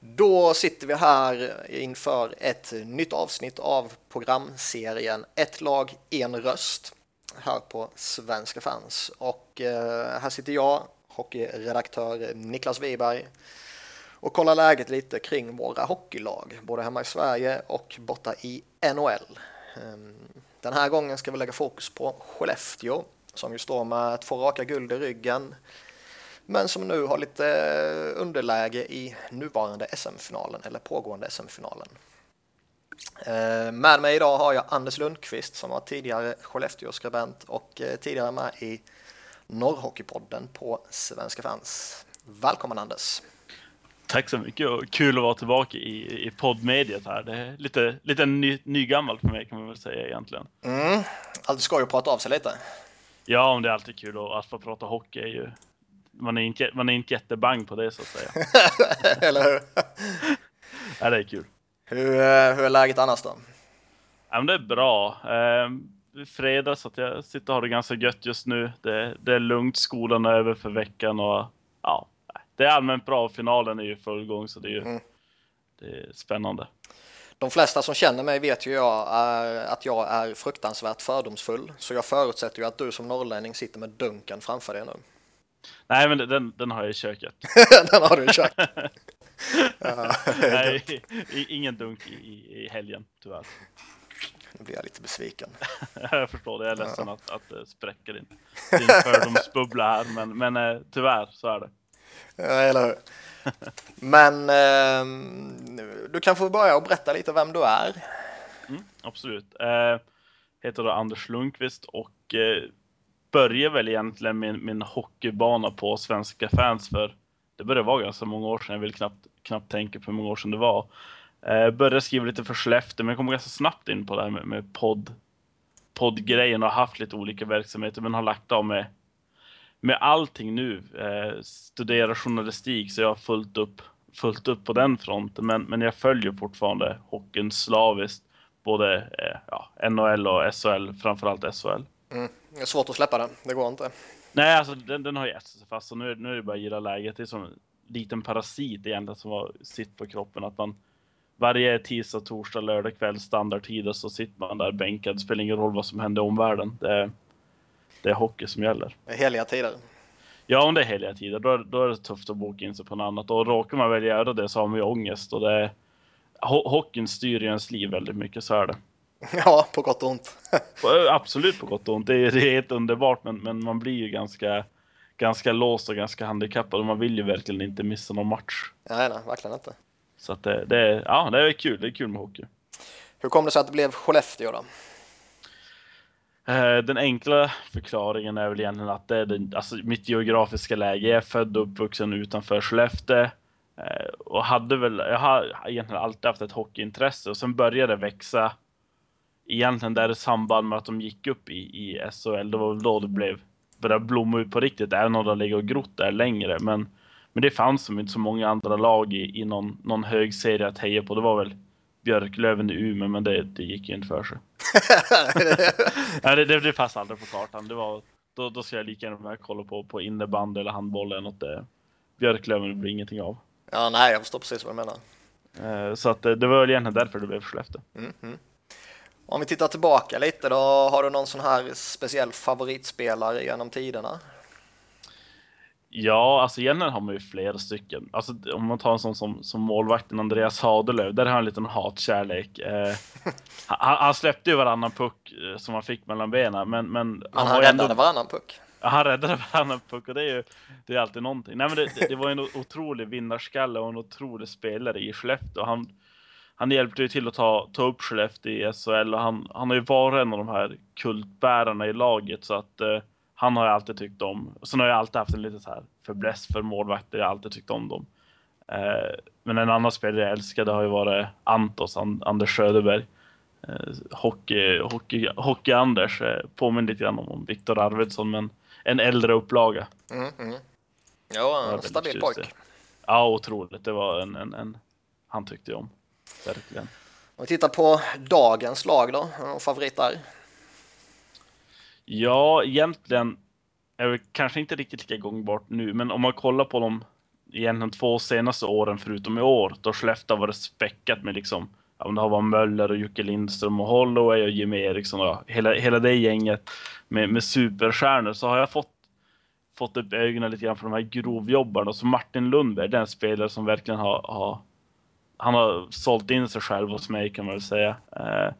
Då sitter vi här inför ett nytt avsnitt av programserien Ett lag, en röst här på Svenska fans. Och eh, här sitter jag, hockeyredaktör Niklas Wiberg och kollar läget lite kring våra hockeylag, både hemma i Sverige och borta i NHL. Ehm, den här gången ska vi lägga fokus på Skellefteå som ju står med två raka guld i ryggen men som nu har lite underläge i nuvarande SM-finalen eller pågående SM-finalen. Eh, med mig idag har jag Anders Lundqvist som var tidigare Skellefteå-skribent och eh, tidigare med i Norrhockeypodden på Svenska fans. Välkommen Anders! Tack så mycket och kul att vara tillbaka i, i poddmediet här. Det är lite, lite ny, nygammalt för mig kan man väl säga egentligen. Mm. Alltid skoj att prata av sig lite. Ja, om det är alltid kul att, att få prata hockey är ju man är inte, man är inte jättebang på det så att säga. Eller hur? ja, det är kul. Hur, eh, hur är läget annars då? Ja, men det är bra. Eh, fredag så att jag sitter och har det ganska gött just nu. Det, det är lugnt, skolan är över för veckan och ja, det är allmänt bra. Finalen är ju full gång så det är ju mm. det är spännande. De flesta som känner mig vet ju jag är, att jag är fruktansvärt fördomsfull, så jag förutsätter ju att du som norrlänning sitter med dunken framför dig nu. Nej, men den, den har jag i köket. den har du i köket? Nej, ingen dunk i, i helgen, tyvärr. Nu blir jag lite besviken. jag förstår det, jag är ledsen ja. att, att det spräcker din, din fördomsbubbla här, men, men eh, tyvärr så är det. Ja, eller hur? Men eh, du kan få börja och berätta lite vem du är. Mm, absolut. Eh, heter då Anders Lundqvist och eh, började väl egentligen min, min hockeybana på Svenska fans för det började vara ganska många år sedan, jag vill knappt, knappt tänka på hur många år sedan det var. Eh, började skriva lite för Skellefteå, men jag kom ganska snabbt in på det här med, med podd, poddgrejen och haft lite olika verksamheter, men har lagt av med, med allting nu. Eh, studerar journalistik, så jag har fullt upp, fullt upp på den fronten, men, men jag följer fortfarande hockeyn slaviskt, både eh, ja, NHL och SHL, framförallt SHL. Mm. Det är svårt att släppa den, det går inte. Nej, alltså den, den har ätit sig fast och nu, nu är det bara att gilla läget. Det är som en liten parasit egentligen som har sitt på kroppen. Att man varje tisdag, torsdag, lördag kväll standardtider så sitter man där bänkad. Det spelar ingen roll vad som händer i omvärlden. Det är, det är hockey som gäller. Det är heliga tider. Ja, om det är heliga tider, då, då är det tufft att boka in sig på något annat. Och råkar man väl göra det så har man ju ångest. Och det är, ho hockeyn styr ju ens liv väldigt mycket, så är det. Ja, på gott och ont. Absolut på gott och ont. Det är, det är helt underbart, men, men man blir ju ganska, ganska låst och ganska handikappad och man vill ju verkligen inte missa någon match. Nej, nej, verkligen inte. Så att det, det, ja, det är kul. Det är kul med hockey. Hur kom det sig att det blev Skellefteå då? Eh, den enkla förklaringen är väl egentligen att det är den, alltså mitt geografiska läge. Jag är född och uppvuxen utanför Skellefteå eh, och hade väl, jag har egentligen alltid haft ett hockeyintresse och sen började det växa egentligen där i samband med att de gick upp i, i SHL, det var väl då det blev började blomma ut på riktigt, även om det legat och grott där längre. Men, men det fanns som inte så många andra lag i, i någon, någon hög serie att heja på. Det var väl Björklöven i Umeå, men det, det gick ju inte för sig. Nej, det, det, det passade aldrig på kartan. Det var, då, då ska jag lika gärna med kolla på, på innebandy eller handboll eller något. Det, Björklöven blir ingenting av. Ja, nej, jag förstår precis vad du menar. Eh, så att det, det var väl egentligen därför det blev Skellefteå. Mm, mm. Om vi tittar tillbaka lite då, har du någon sån här speciell favoritspelare genom tiderna? Ja, alltså egentligen har man ju flera stycken. Alltså om man tar en sån som, som målvakten Andreas Hadelöv, där har han en liten hatkärlek. Eh, han, han, släppte ju varannan puck eh, som han fick mellan benen, men... men han, han räddade ändå... varannan puck? han räddade varannan puck och det är ju det är alltid någonting. Nej, men det, det var en otrolig vinnarskalle och en otrolig spelare i Skellefteå. Han, han hjälpte ju till att ta, ta upp Skellefteå i SHL och han, han har ju varit en av de här kultbärarna i laget så att eh, han har jag alltid tyckt om. Sen har jag alltid haft en liten så här förbläss för målvakter, jag har alltid tyckt om dem. Eh, men en annan spelare jag älskade har ju varit Antos, And Anders Söderberg. Eh, hockey, hockey, hockey Anders eh, påminner lite grann om Viktor Arvidsson men en äldre upplaga. Mm, mm. Ja, en stabil pojk. Ja, otroligt. Det var en, en, en han tyckte jag om. Verkligen. Om vi tittar på dagens lag då, favorit där? Ja, egentligen är det kanske inte riktigt lika gångbart nu, men om man kollar på de egentligen två senaste åren förutom i år, då Skellefteå har varit späckat med liksom, ja, det har varit Möller och Jocke Lindström och Holloway och Jimmy Eriksson och hela, hela det gänget med, med superstjärnor, så har jag fått fått upp ögonen lite grann för de här grovjobbarna. Så Martin Lundberg, den spelare som verkligen har, har han har sålt in sig själv hos mig kan man väl säga. Eh,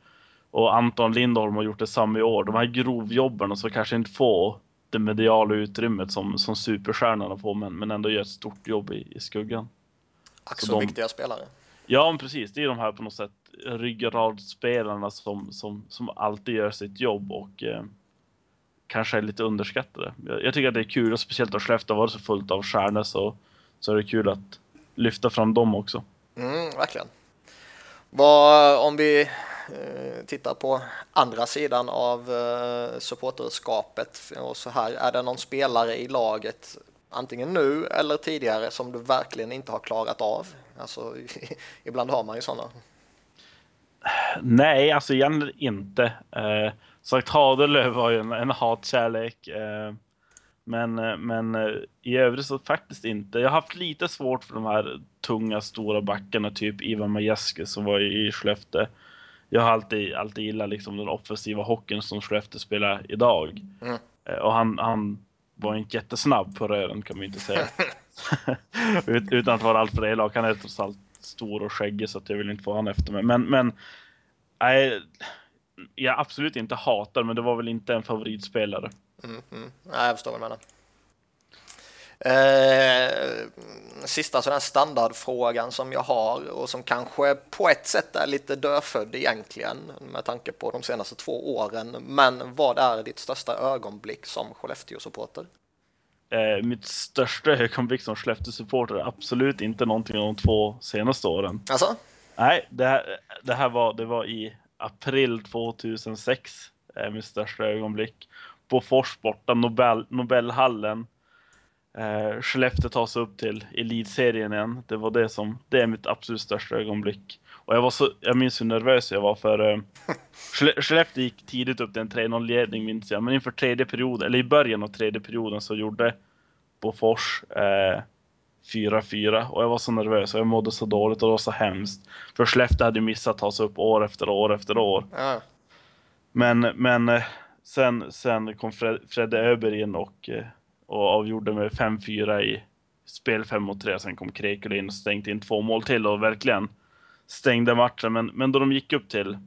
och Anton Lindholm har gjort detsamma i år. De här grovjobbarna som kanske inte får det mediala utrymmet som, som superstjärnorna får, men, men ändå gör ett stort jobb i, i skuggan. Ack så, så de, viktiga spelare. Ja, men precis. Det är de här på något sätt ryggradspelarna som, som, som alltid gör sitt jobb och eh, kanske är lite underskattade. Jag, jag, tycker att det är kul, och speciellt då Skellefteå har varit så fullt av stjärnor så, så är det kul att lyfta fram dem också. Verkligen. Vad, om vi eh, tittar på andra sidan av eh, supporterskapet och så här, är det någon spelare i laget, antingen nu eller tidigare, som du verkligen inte har klarat av? Alltså, ibland har man ju sådana. Nej, alltså egentligen inte. Eh, sagt Hadelöv var ju en, en hatkärlek. Eh, men, eh, men eh, i övrigt så faktiskt inte. Jag har haft lite svårt för de här tunga, stora backarna, typ Ivan Majewski som var i Skellefteå. Jag har alltid, alltid gillat liksom den offensiva hockeyn som Skellefteå spelar idag. Mm. Eh, och han, han var inte jättesnabb på rören kan man inte säga. Ut, utan att vara alltför elak. Han är trots allt stor och skäggig så att jag vill inte få han efter mig. Men, men nej, jag absolut inte hatar, men det var väl inte en favoritspelare. Mm, mm. Nej, jag förstår vad du menar. Eh, sista sådana standardfrågan som jag har och som kanske på ett sätt är lite dödfödd egentligen med tanke på de senaste två åren. Men vad är ditt största ögonblick som Skellefteå-supporter? Eh, mitt största ögonblick som Skellefteå-supporter är absolut inte någonting av de två senaste åren. Alltså? Nej, det här, det här var, det var i april 2006, är mitt största ögonblick. På Fors borta, Nobel, Nobelhallen. Eh, Skellefteå tas upp till elitserien igen. Det var det som, det är mitt absolut största ögonblick. Och jag var så, jag minns hur nervös jag var för eh, Skellefteå gick tidigt upp till en 3-0 ledning minns jag. Men inför tredje perioden, eller i början av tredje perioden så gjorde Bofors eh, 4-4 och jag var så nervös och jag mådde så dåligt och det var så hemskt. För Skellefteå hade missat att ta sig upp år efter år efter år. Ja. Men, men eh, sen, sen kom Fred, Fredde Öberg in och, eh, och avgjorde med 5-4 i spel 5 mot 3. Sen kom Krekula in och stängde in två mål till och verkligen stängde matchen. Men, men då de gick upp till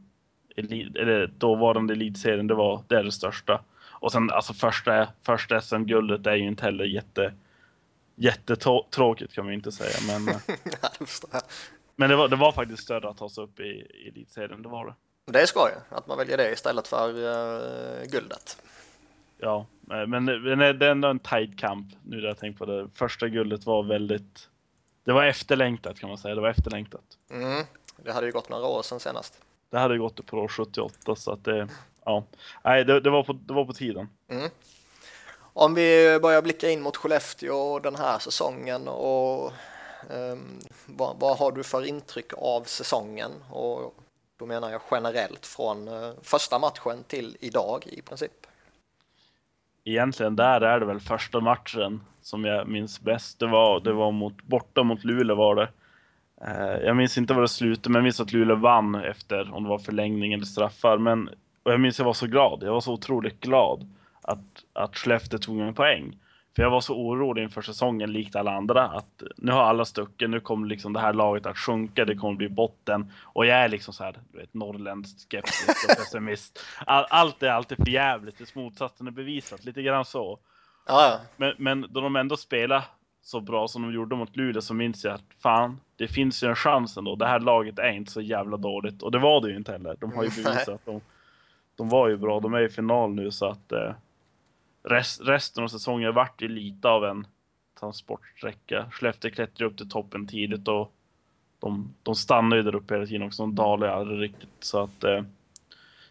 eller dåvarande elitserien, det var det, är det största. Och sen alltså första, första SM-guldet är ju inte heller jätte jättetråkigt kan man inte säga. Men, men det, var, det var faktiskt större att ta sig upp i, i elitserien, det var det. Det är skoj att man väljer det istället för uh, guldet. Ja, eh, men det är ändå en tight kamp nu när jag tänker på det. Första guldet var väldigt... Det var efterlängtat kan man säga. Det var efterlängtat. Mm. Det hade ju gått några år sedan senast. Det hade gått på år 78 så att det... Ja, nej, det, det, var, på, det var på tiden. Mm. Om vi börjar blicka in mot Skellefteå den här säsongen och um, vad, vad, har du för intryck av säsongen? Och då menar jag generellt från eh, första matchen till idag i princip. Egentligen där är det väl första matchen som jag minns bäst. Det var, det var mot, borta mot Luleå var det. Eh, jag minns inte vad det slutade, men jag minns att Luleå vann efter om det var förlängning eller straffar. Men, och jag minns att jag var så glad. Jag var så otroligt glad att, att Skellefteå tog en poäng. För jag var så orolig inför säsongen, likt alla andra, att nu har alla stuckit, nu kommer liksom det här laget att sjunka, det kommer bli botten. Och jag är liksom så här, du vet, norrländsk skeptisk och pessimist. All, allt är alltid för jävligt tills motsatsen är bevisat, lite grann så. Ja. Men, men då de ändå spelar så bra som de gjorde mot Luleå så minns jag att fan, det finns ju en chans ändå. Det här laget är inte så jävla dåligt. Och det var det ju inte heller. De har ju bevisat att de, de var ju bra. De är i final nu så att eh, rest, resten av säsongen vart ju lite av en transportsträcka. Skellefteå klättrade upp till toppen tidigt och de, de stannade ju där uppe hela tiden också. De dalade aldrig riktigt. Så att eh,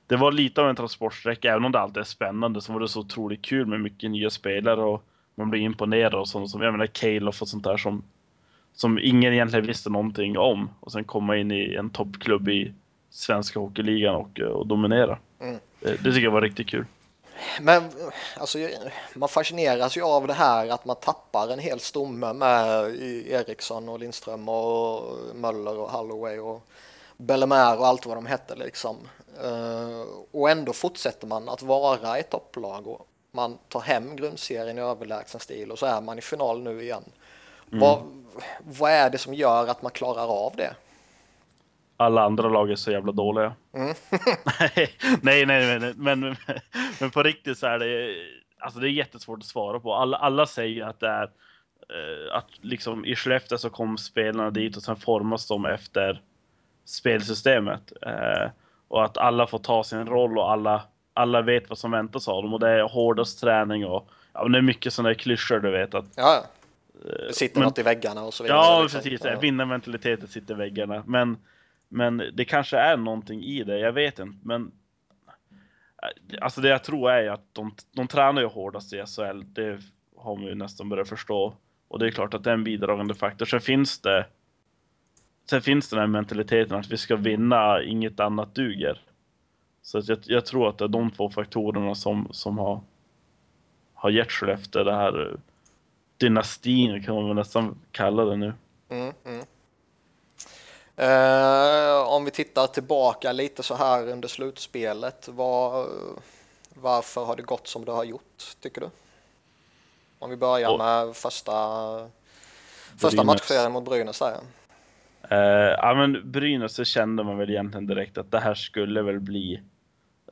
det var lite av en transportsträcka. Även om det alltid är spännande så var det så otroligt kul med mycket nya spelare och man blir imponerad och sånt som, jag menar Calof och sånt där som, som ingen egentligen visste någonting om. Och sen komma in i en toppklubb i svenska hockeyligan och, och dominera. Mm. Det, det tycker jag var riktigt kul. Men alltså, man fascineras ju av det här att man tappar en hel stomme med Eriksson och Lindström och Möller och Holloway och Bellemare och allt vad de hette liksom. Eh, och ändå fortsätter man att vara ett topplag och man tar hem grundserien i överlägsen stil och så är man i final nu igen. Mm. Vad, vad är det som gör att man klarar av det? Alla andra lag är så jävla dåliga. Mm. nej, nej, nej, men, men på riktigt så är det, alltså det är jättesvårt att svara på. Alla, alla säger att det är eh, att liksom i Skellefteå så kom spelarna dit och sen formas de efter spelsystemet. Eh, och att alla får ta sin roll och alla, alla vet vad som väntas av dem. Och det är hårdast träning och ja, det är mycket sådana klyschor du vet. Att, ja, det sitter men, något i väggarna och så vidare. Ja, liksom. precis. Ja. Vinnarmentaliteten sitter i väggarna. Men men det kanske är någonting i det, jag vet inte. Men eh, alltså det jag tror är att de, de tränar ju hårdast i SHL. Det har man ju nästan börjat förstå. Och det är klart att det är en bidragande faktor. Sen finns det Sen finns den här mentaliteten att vi ska vinna, inget annat duger. Så jag, jag, tror att det är de två faktorerna som, som har, har gett Skellefteå det här eh, dynastin kan man nästan kalla det nu. Mm, mm. Eh, om vi tittar tillbaka lite så här under slutspelet, var, varför har det gått som det har gjort, tycker du? Om vi börjar Och, med första, första matchserien mot Brynäs. Här. Uh, ja, men Brynäs så kände man väl egentligen direkt att det här skulle väl bli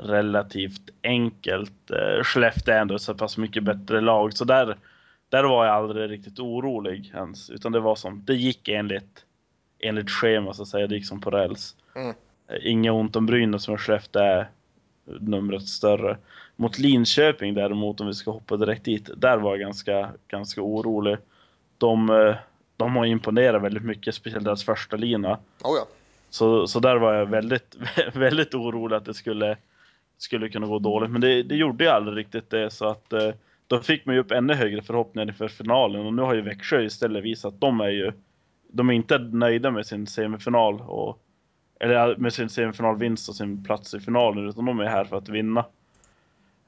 relativt enkelt. Uh, Skellefteå är ändå så pass mycket bättre lag, så där, där var jag aldrig riktigt orolig ens, utan det var som, det gick enligt enligt schema så att säga, det gick som på räls. Mm. Eh, inga ont om Brynäs som Skellefteå är numret större. Mot Linköping däremot, om vi ska hoppa direkt dit, där var jag ganska, ganska orolig. De, eh, de har imponerat väldigt mycket, speciellt deras första lina. Oh ja. så, så där var jag väldigt, väldigt orolig att det skulle, skulle kunna gå dåligt. Men det, det gjorde ju aldrig riktigt det, så att eh, då fick man ju upp ännu högre förhoppningar inför finalen. Och nu har ju Växjö istället visat att de är ju de är inte nöjda med sin semifinal och eller med sin semifinalvinst och sin plats i finalen utan de är här för att vinna.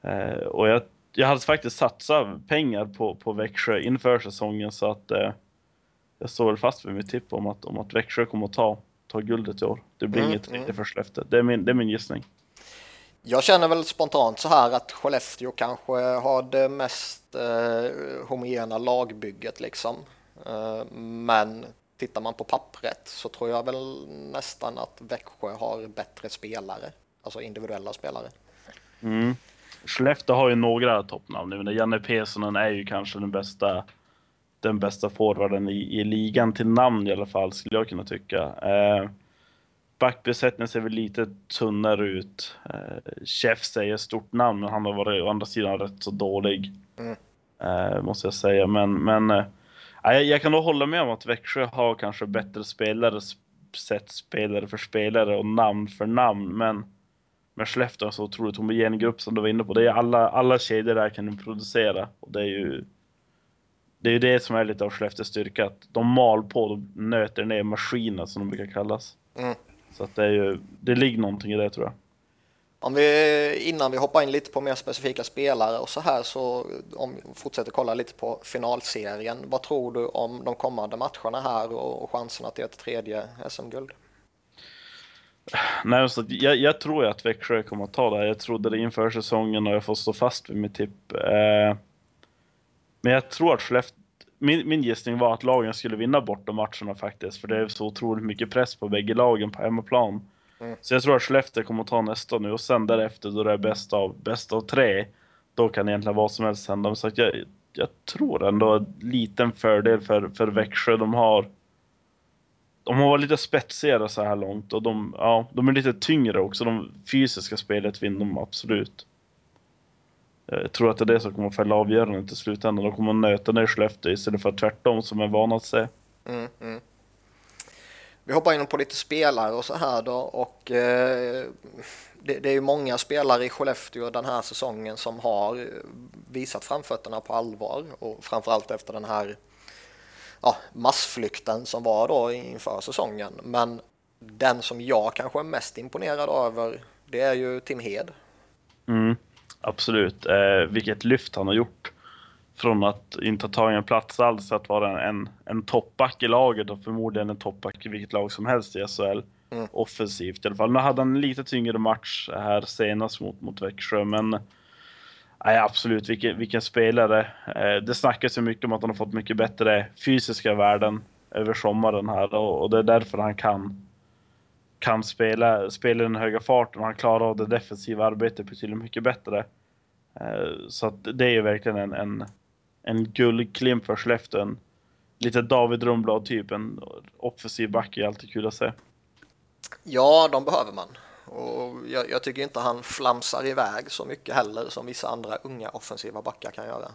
Eh, och jag, jag hade faktiskt satsat pengar på, på Växjö inför säsongen så att eh, jag står väl fast vid mitt tipp om att, om att Växjö kommer att ta, ta guldet i år. Det blir mm, inget mm. för Skellefteå. Det är, min, det är min gissning. Jag känner väl spontant så här att Skellefteå kanske har det mest eh, homogena lagbygget liksom. Eh, men tittar man på pappret så tror jag väl nästan att Växjö har bättre spelare, alltså individuella spelare. Mm. Skellefteå har ju några toppnamn nu, Janne Pesonen är ju kanske den bästa den bästa forwarden i, i ligan till namn i alla fall, skulle jag kunna tycka. Eh, Backbesättningen ser väl lite tunnare ut. Eh, Chef säger stort namn, men han har varit å andra sidan rätt så dålig. Mm. Eh, måste jag säga. Men, men eh, jag, jag kan nog hålla med om att Växjö har kanske bättre spelare, sett spelare för spelare och namn för namn, men men Skellefteå har så otroligt homogen grupp som du var inne på. Det är alla, alla kedjor där kan du producera och det är ju det är ju det som är lite av Skellefteås styrka, att de mal på, de nöter ner maskiner som de brukar kallas. Mm. Så att det är ju, det ligger någonting i det tror jag. Om vi, innan vi hoppar in lite på mer specifika spelare och så här så om vi fortsätter kolla lite på finalserien. Vad tror du om de kommande matcherna här och, och chanserna till ett tredje SM-guld? Nej, så jag, jag tror att Växjö kommer att ta det. här. Jag trodde det inför säsongen och jag får stå fast vid mitt tipp. Eh, men jag tror att Skellefteå min, min gissning var att lagen skulle vinna bortamatcherna faktiskt, för det är så otroligt mycket press på bägge lagen på hemmaplan. Mm. Så jag tror att Skellefteå kommer att ta nästa nu och sen därefter då det är bäst av, bäst av tre, då kan egentligen vad som helst hända. Så jag, jag tror ändå en liten fördel för, för Växjö. De har de har varit lite spetsigare så här långt och de, ja, de är lite tyngre också. De fysiska spelet vinner de absolut. Jag tror att det är det som kommer att fälla avgörandet i slutändan. De kommer att nöta ner Skellefteå istället för tvärtom som är vana att se. Mm, mm. Vi hoppar in på lite spelare och så här då och eh, det, det, är ju många spelare i Skellefteå den här säsongen som har visat framfötterna på allvar och framförallt efter den här ja, massflykten som var då inför säsongen. Men den som jag kanske är mest imponerad över det är ju Tim Hed. Mm. Absolut. Eh, vilket lyft han har gjort. Från att inte ha tagit en plats alls, att vara en, en toppback i laget och förmodligen en toppback i vilket lag som helst i SHL. Mm. Offensivt i alla fall. Nu hade han en lite tyngre match här senast mot, mot Växjö, men nej, absolut, vilken, vilken spelare. Eh, det snackas ju mycket om att han har fått mycket bättre fysiska värden över sommaren här och, och det är därför han kan kan spela, spela den höga farten och han klarar av det defensiva arbetet betydligt mycket bättre. Eh, så att det är ju verkligen en, en, en guldklimp för Skellefteå. Lite David Rundblad typ, en offensiv back är alltid kul att se. Ja, de behöver man. Och jag, jag, tycker inte han flamsar iväg så mycket heller som vissa andra unga offensiva backar kan göra.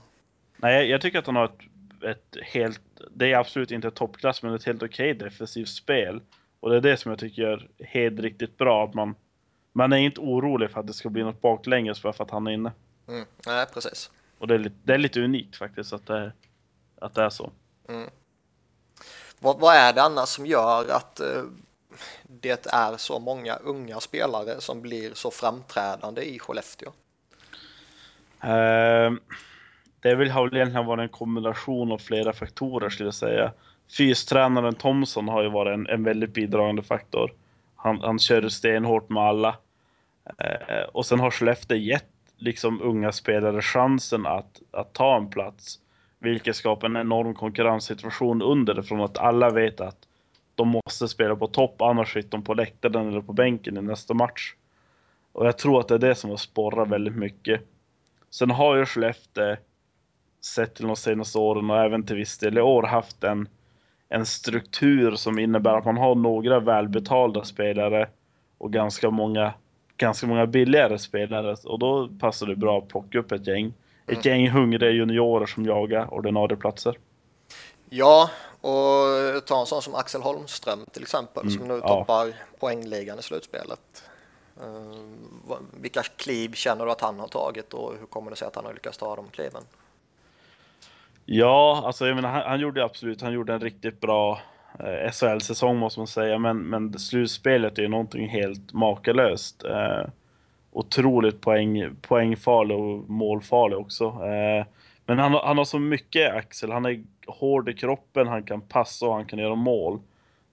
Nej, jag tycker att han har ett, ett helt, det är absolut inte toppklass, men ett helt okej okay defensivt spel. Och det är det som jag tycker är helt riktigt bra, att man, man är inte orolig för att det ska bli något baklänges bara för att han är inne. Mm. Nej, precis. Och det är, lite, det är lite unikt faktiskt att det, att det är så. Mm. Vad, vad, är det annars som gör att uh, det är så många unga spelare som blir så framträdande i Skellefteå? Uh, det vill, har väl egentligen varit en kombination av flera faktorer skulle jag säga fystränaren Thomson har ju varit en, en väldigt bidragande faktor. Han, han kör stenhårt med alla. Eh, och sen har Skellefteå gett liksom unga spelare chansen att, att ta en plats. Vilket skapar en enorm konkurrenssituation underifrån att alla vet att de måste spela på topp, annars sitter de på läktaren eller på bänken i nästa match. Och jag tror att det är det som har sporrat väldigt mycket. Sen har ju Skellefteå, sett till de senaste åren och även till viss del i år, haft en en struktur som innebär att man har några välbetalda spelare och ganska många, ganska många billigare spelare. Och då passar det bra att plocka upp ett gäng. Ett mm. gäng hungriga juniorer som jagar ordinarie platser. Ja, och ta en sån som Axel Holmström till exempel mm, som nu ja. toppar poängligan i slutspelet. Uh, vilka kliv känner du att han har tagit och hur kommer det sig att han har lyckats ta de kliven? Ja, alltså jag menar, han, han gjorde absolut, han gjorde en riktigt bra SHL-säsong måste man säga, men, men slutspelet är ju någonting helt makalöst. Eh, otroligt poäng, poängfarlig och målfarlig också. Eh, men han, han har så mycket Axel, han är hård i kroppen, han kan passa och han kan göra mål.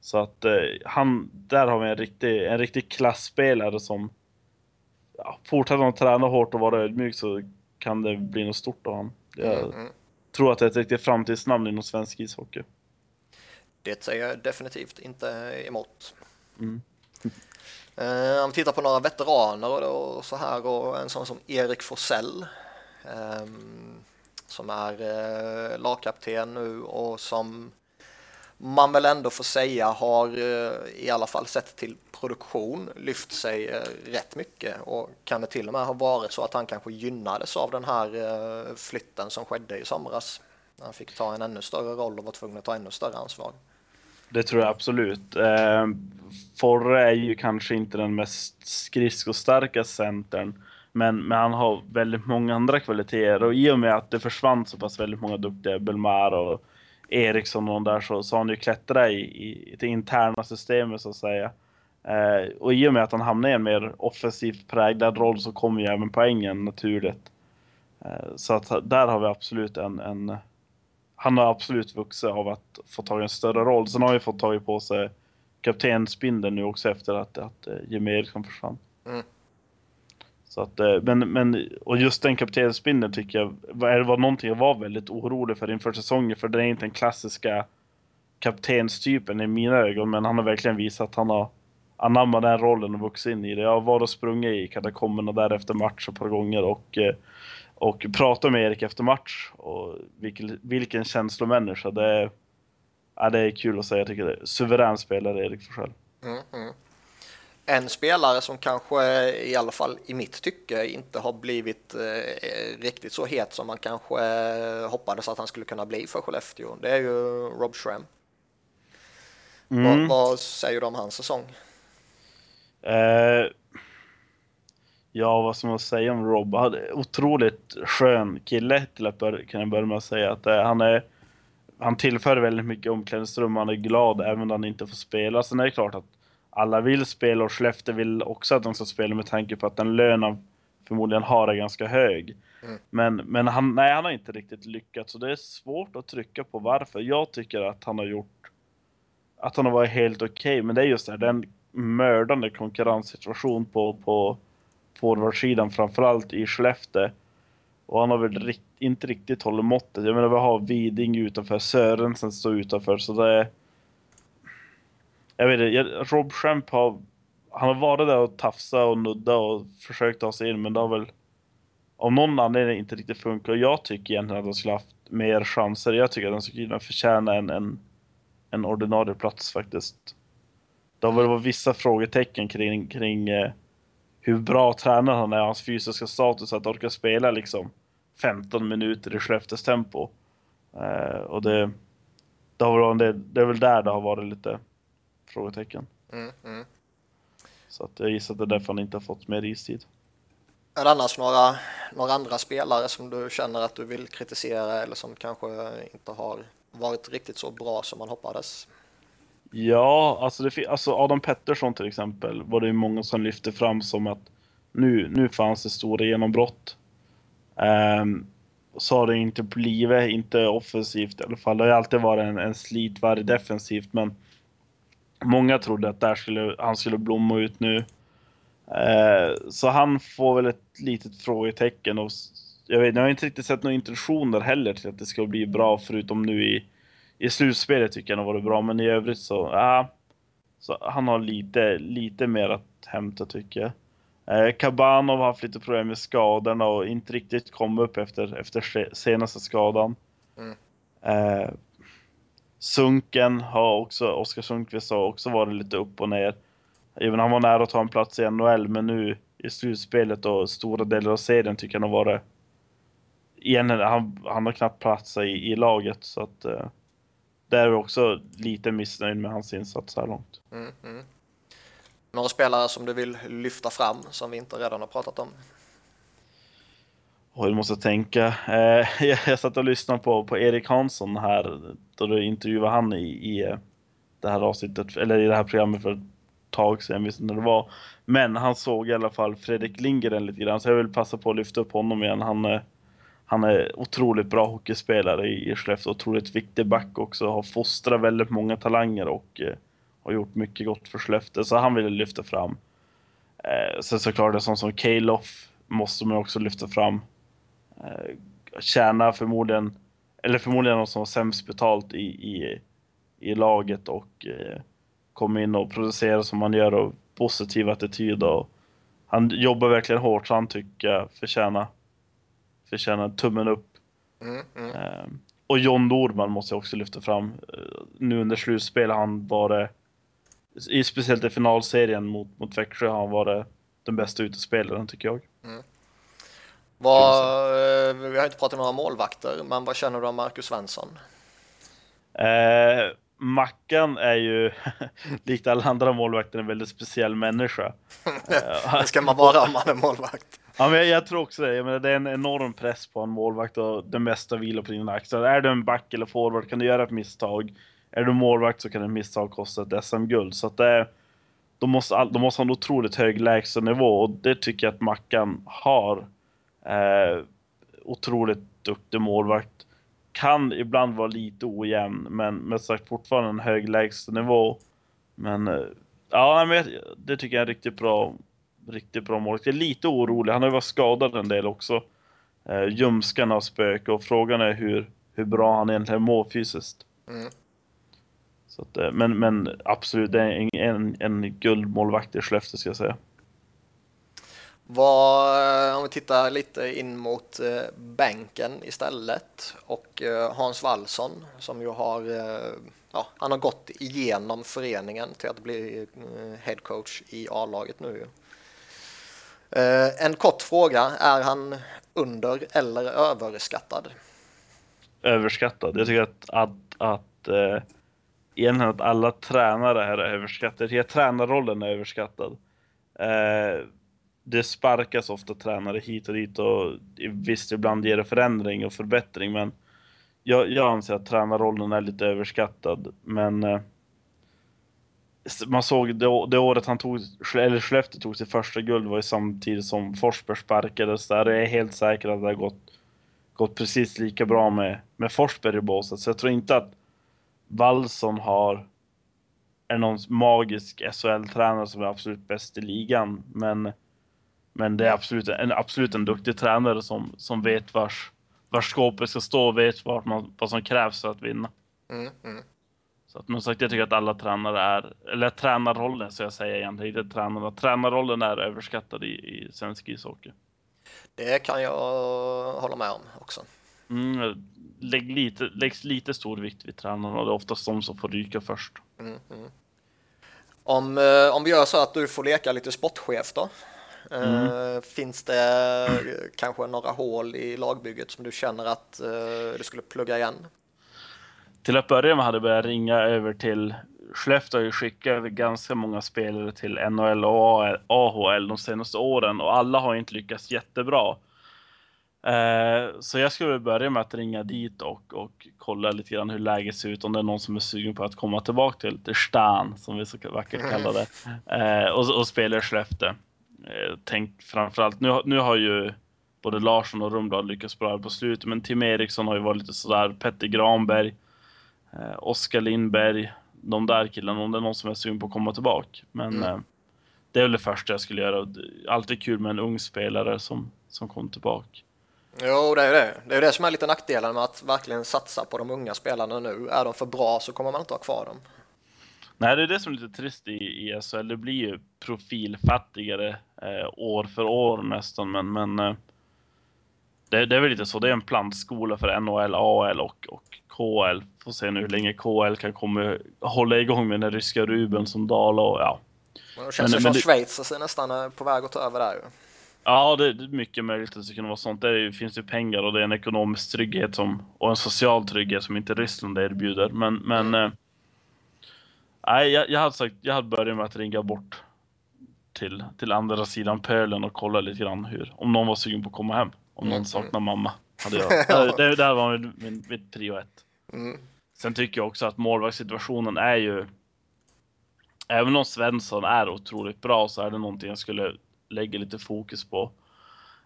Så att eh, han, där har vi en riktig, en riktig klassspelare som ja, fortsätter han träna hårt och vara ödmjuk så kan det bli något stort av honom. Mm, mm tror att det är ett riktigt framtidsnamn inom svensk ishockey. Det säger jag definitivt inte emot. Mm. Uh, om vi tittar på några veteraner och, så här och en sån som Erik Forsell um, som är uh, lagkapten nu och som man väl ändå får säga har uh, i alla fall sett till produktion lyft sig rätt mycket och kan det till och med ha varit så att han kanske gynnades av den här flytten som skedde i somras. Han fick ta en ännu större roll och var tvungen att ta ännu större ansvar. Det tror jag absolut. Eh, Forre är ju kanske inte den mest skridskostarka centern, men, men han har väldigt många andra kvaliteter och i och med att det försvann så pass väldigt många duktiga Belmar och Eriksson och de där så, så har han ju klättrat i, i det interna systemet så att säga. Eh, och i och med att han hamnar i en mer offensivt präglad roll så kommer ju även poängen naturligt. Eh, så att där har vi absolut en, en han har absolut vuxit av att få ta en större roll. Sen har han ju fått ta på sig kaptensbindeln nu också efter att, att uh, Jimmy Eriksson försvann. Mm. Så att, eh, men, men, och just den kaptensbindeln tycker jag var, var någonting jag var väldigt orolig för inför säsongen, för det är inte den klassiska kaptenstypen i mina ögon, men han har verkligen visat att han har anammat den rollen och vuxit in i det. Jag har varit och sprungit i katakomberna där efter match ett par gånger och eh, och pratade med Erik efter match. Och vilken, vilken känslomänniska. Det ja, det är kul att säga. Jag tycker det suverän spelare, Erik Forsell. Mm, mm. En spelare som kanske, i alla fall i mitt tycke, inte har blivit eh, riktigt så het som man kanske eh, hoppades att han skulle kunna bli för Skellefteå. Det är ju Rob Schramm. Mm. Vad, vad, säger du om hans säsong? Eh, Ja, vad ska man säga om Rob? Han är otroligt skön kille till att börja, kan jag börja med att säga. Att, eh, han, är, han tillför väldigt mycket omklädningsrum, han är glad även om han inte får spela. Sen är det klart att alla vill spela och Skellefteå vill också att de ska spela med tanke på att den lön av förmodligen har är ganska hög. Mm. Men, men han, nej, han har inte riktigt lyckats, så det är svårt att trycka på varför. Jag tycker att han har gjort, att han har varit helt okej, okay, men det är just det här, den mördande konkurrenssituation på, på forwardsidan, framförallt i Skellefteå. Och han har väl rikt, inte riktigt hållit måttet. Jag menar, vi har Widing utanför, Sörensen står utanför, så det är... Jag vet inte, Rob Schemp har... Han har varit där och tafsat och nudda och försökt ta sig in, men det har väl av någon anledning inte riktigt funkat. Och jag tycker egentligen att de skulle haft mer chanser. Jag tycker att de skulle kunna förtjäna en, en, en ordinarie plats faktiskt. Det har väl varit vissa frågetecken kring, kring eh, hur bra tränare han är, hans fysiska status, att orka spela liksom 15 minuter i Skellefteås tempo. Eh, och det, det, har varit, det, det är väl där det har varit lite frågetecken. Mm, mm. Så att jag gissar att det är därför han inte har fått mer istid. Är det annars några, några andra spelare som du känner att du vill kritisera eller som kanske inte har varit riktigt så bra som man hoppades? Ja, alltså, det, alltså Adam Pettersson till exempel var det ju många som lyfte fram som att nu, nu fanns det stora genombrott. Um, så har det inte blivit, inte offensivt i alla fall. Det har ju alltid varit en, en slitvarg defensivt, men många trodde att där skulle, han skulle blomma ut nu. Uh, så han får väl ett litet frågetecken. Och jag, vet, jag har inte riktigt sett några intentioner heller till att det ska bli bra, förutom nu i i slutspelet tycker jag han har varit bra, men i övrigt så, ja. Så han har lite, lite mer att hämta tycker jag. Eh, Kabanov har haft lite problem med skadorna och inte riktigt kommit upp efter, efter senaste skadan. Mm. Eh, Sunken har också, Oskar Sundqvist har också varit lite upp och ner. Även han var nära att ta en plats i NHL, men nu i slutspelet och stora delar av serien tycker jag han har varit... Igen, han, han har knappt plats i, i laget, så att... Eh, där är också lite missnöjd med hans insats så här långt. Mm, mm. Några spelare som du vill lyfta fram som vi inte redan har pratat om? Oj, du måste tänka. Eh, jag, jag satt och lyssnade på, på Erik Hansson här, då du intervjuade han i, i eh, det här avsnittet, eller i det här programmet för ett tag sedan, jag visste när det var. Men han såg i alla fall Fredrik Lindgren lite grann, så jag vill passa på att lyfta upp honom igen. Han, eh, han är otroligt bra hockeyspelare i Skellefteå, otroligt viktig back också, har fostrat väldigt många talanger och eh, har gjort mycket gott för Skellefteå, så han vill jag lyfta fram. Eh, sen såklart det sånt som Kalof måste man också lyfta fram. Eh, tjänar förmodligen, eller förmodligen någon som har sämst betalt i, i, i laget och eh, kommer in och producerar som han gör och positiv attityd och han jobbar verkligen hårt så han tycker jag förtjänar förtjänar tummen upp. Mm, mm. Eh, och John Norman måste jag också lyfta fram. Eh, nu under slutspel han varit, i, speciellt i finalserien mot, mot Växjö, han varit den bästa utespelaren tycker jag. Mm. Vad, eh, vi har inte pratat om några målvakter, men vad känner du om Marcus Svensson? Eh, Mackan är ju, likt alla andra målvakter, en väldigt speciell människa. det ska man vara om man är målvakt. Ja, men jag, jag, tror också det. Jag menar, det är en enorm press på en målvakt och det mesta vilar på dina axlar. Är du en back eller forward kan du göra ett misstag. Är du målvakt så kan ett misstag kosta ett SM-guld. Så att det de, måste, de måste ha en otroligt hög lägstanivå och det tycker jag att Mackan har. Eh, otroligt duktig målvakt. Kan ibland vara lite ojämn, men med sagt fortfarande en hög lägstanivå. Men eh, ja, men det tycker jag är riktigt bra riktigt bra målvakt. Jag är lite orolig. Han har ju varit skadad en del också. Eh, ljumskarna har spök och frågan är hur, hur bra han egentligen mår fysiskt. Mm. Så att, eh, men, men absolut, det är en, en, en guldmålvakt i Skellefteå ska jag säga. Vad, eh, om vi tittar lite in mot eh, bänken istället och Hans Wallson som ju har, ja, han har gått igenom föreningen till att bli headcoach i A-laget nu. Eh, en kort fråga, är han under eller överskattad? Överskattad. Jag tycker att, att, att eh, egentligen att alla tränare här är överskattade. Hela tränarrollen är överskattad. Eh, det sparkas ofta tränare hit och dit och visst ibland ger det förändring och förbättring men jag, jag anser att tränarrollen är lite överskattad men eh, man såg det, det året han tog, eller Skellefteå tog sitt första guld var ju samtidigt som Forsberg sparkades där. Jag är helt säker att det har gått, gått precis lika bra med, med Forsberg i båset. Så jag tror inte att Wallson har är någon magisk SHL-tränare som är absolut bäst i ligan. Men, men det är absolut en, absolut en duktig tränare som, som vet vars, vars skåpet ska stå och vet vart man, vad som krävs för att vinna. Mm, mm. Så att, men sagt, jag tycker att alla tränare är, eller tränarrollen så jag säger egentligen, inte tränarna. Tränarrollen är överskattad i, i svensk ishockey. Det kan jag hålla med om också. Mm, lägg lite, läggs lite stor vikt vid tränarna och det är oftast de som får ryka först. Mm, mm. Om, eh, om vi gör så att du får leka lite sportchef då. Eh, Mm. Finns det kanske några hål i lagbygget som du känner att eh, du skulle plugga igen? Till att börja med hade jag börjat ringa över till Skellefteå har ju skickat över ganska många spelare till NHL och AHL de senaste åren och alla har inte lyckats jättebra. Eh, så jag skulle börja med att ringa dit och, och kolla lite grann hur läget ser ut, om det är någon som är sugen på att komma tillbaka till, till stan, som vi så vackert kallar det, eh, och, och spela i Skellefteå. Eh, tänk framförallt, nu, nu har ju både Larsson och Rumblad lyckats bra på slutet, men Tim Eriksson har ju varit lite sådär, Petter Granberg, eh, Oskar Lindberg, de där killarna, om det är någon som är sugen på att komma tillbaka. Men Mm. eh, det är väl det första jag skulle göra. Alltid kul med en ung spelare som, som kom tillbaka. Jo, det är ju det. Det är det som är lite nackdelen med att verkligen satsa på de unga spelarna nu. Är de för bra så kommer man inte ha kvar dem. Nej, det är det som är lite trist i, i SHL. Det blir ju profilfattigare eh, år för år nästan, men, men eh, det, det är väl lite så. Det är en plantskola för NHL, AL och, och KL. Får se nu hur länge KL kan komma, hålla igång med den ryska Ruben som Dala och ja. Men det känns Men- ju men som det- Schweiz är nästan eh, på väg att ta över där ju. Ja, det är mycket möjligt att det kunna vara sånt. Det finns ju pengar och det är en ekonomisk trygghet som, och en social trygghet som inte Ryssland erbjuder. Men, men eh, nej, jag, jag hade sagt, jag hade börjat med att ringa bort till, till andra sidan pölen och kolla lite grann hur, om någon var sugen på att komma hem. Om någon Mm, saknar mamma. Hade jag. det, det, det här var min, min, mitt prio ett. Mm. Sen tycker jag också att målvaktssituationen är ju... Även om Svensson är otroligt bra så är det någonting jag skulle lägga lite fokus på.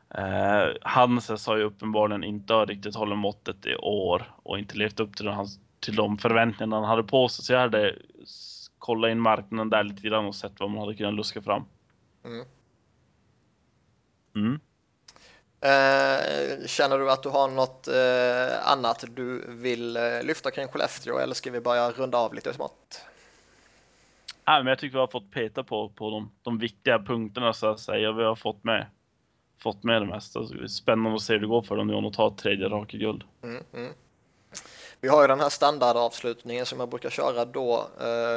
Eh, Hanses har ju uppenbarligen inte riktigt hållit måttet i år och inte levt upp till, hans, till de förväntningarna han hade på sig. Så jag hade kollat in marknaden där lite grann och sett vad man hade kunnat luska fram. Mm. Mm. Eh, känner du att du har något eh, annat du vill eh, lyfta kring Skellefteå eller ska vi börja runda av lite smått? Nej, men jag tycker vi har fått peta på, på de, de viktiga punkterna så att säga. Vi har fått med, fått med det mesta. Så det är spännande att se hur det går för dem nu om de tar tredje raka guld. Mm, mm. Vi har ju den här standardavslutningen som jag brukar köra då,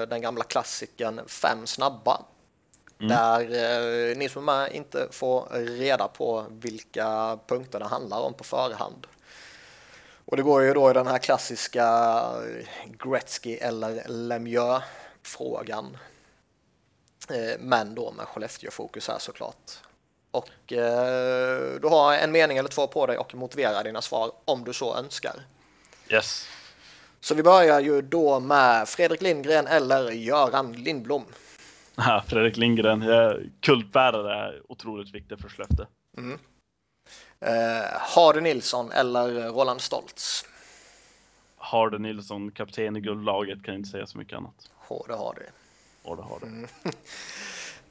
den gamla klassiken fem snabba. Mm. Där eh, ni som är med inte får reda på vilka punkter det handlar om på förhand. Och det går ju då i den här klassiska eh, Gretzky eller Lemieux frågan. Eh, men då med Skellefteå-fokus här såklart. Och eh, du har en mening eller två på dig och motivera dina svar om du så önskar. Yes. Så vi börjar ju då med Fredrik Lindgren eller Göran Lindblom. Ja, Fredrik Lindgren, kultbärare är otroligt viktig för Skellefteå. Eh, Hardy Nilsson eller Roland Stoltz. Harden Nilsson, kapten i guldlaget, kan inte säga så mycket annat. H, det har du. Och det har det.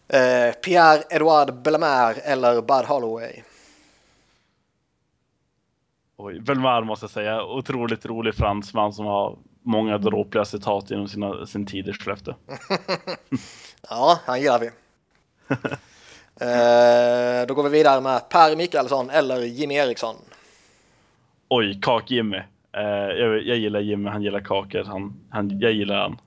Eh, Pierre-Edouard Bellemare eller Bud Holloway. Oj, Belmar måste jag säga, otroligt rolig fransman som har många dråpliga citat genom sina, sin tid i Skellefteå. Ja, han gillar vi. Eh, då går vi vidare med Per Mikaelsson eller Jimmy Eriksson. Oj, Kak-Jimmy. Eh, jag, jag gillar Jimmy, han gillar kakor. Han, han, jag gillar han.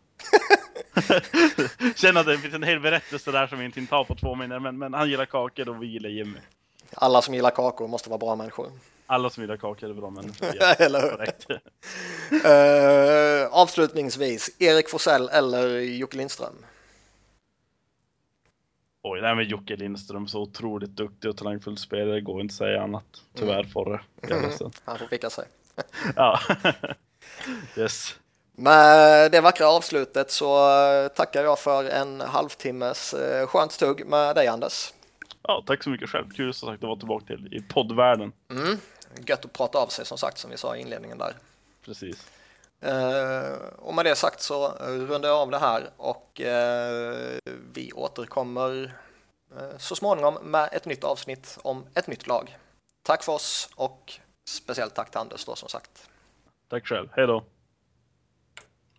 Känner att det finns en hel berättelse där som inte tar på två minuter, men, men han gillar kakor och vi gillar Jimmy. Alla som gillar kakor måste vara bra människor. Alla som gillar kakor är bra människor. Ja, Eller hur? Eh, avslutningsvis, Erik Forsell eller Jocke Lindström. Oj, nej men Jocke Lindström, så otroligt duktig och talangfull spelare, det går inte att säga annat. Tyvärr Forre. Jag är ledsen. Han får ficka sig. Ja. yes. Med det vackra avslutet så tackar jag för en halvtimmes skönt tugg med dig Anders. Ja, tack så mycket själv. Kul som sagt att vara tillbaka till i poddvärlden. Mm. Gött att prata av sig som sagt som vi sa i inledningen där. Precis. Eh, och med det sagt så rundar jag av det här och eh, vi återkommer eh, så småningom med ett nytt avsnitt om ett nytt lag. Tack för oss och speciellt tack till Anders då som sagt. Tack själv. Hej då.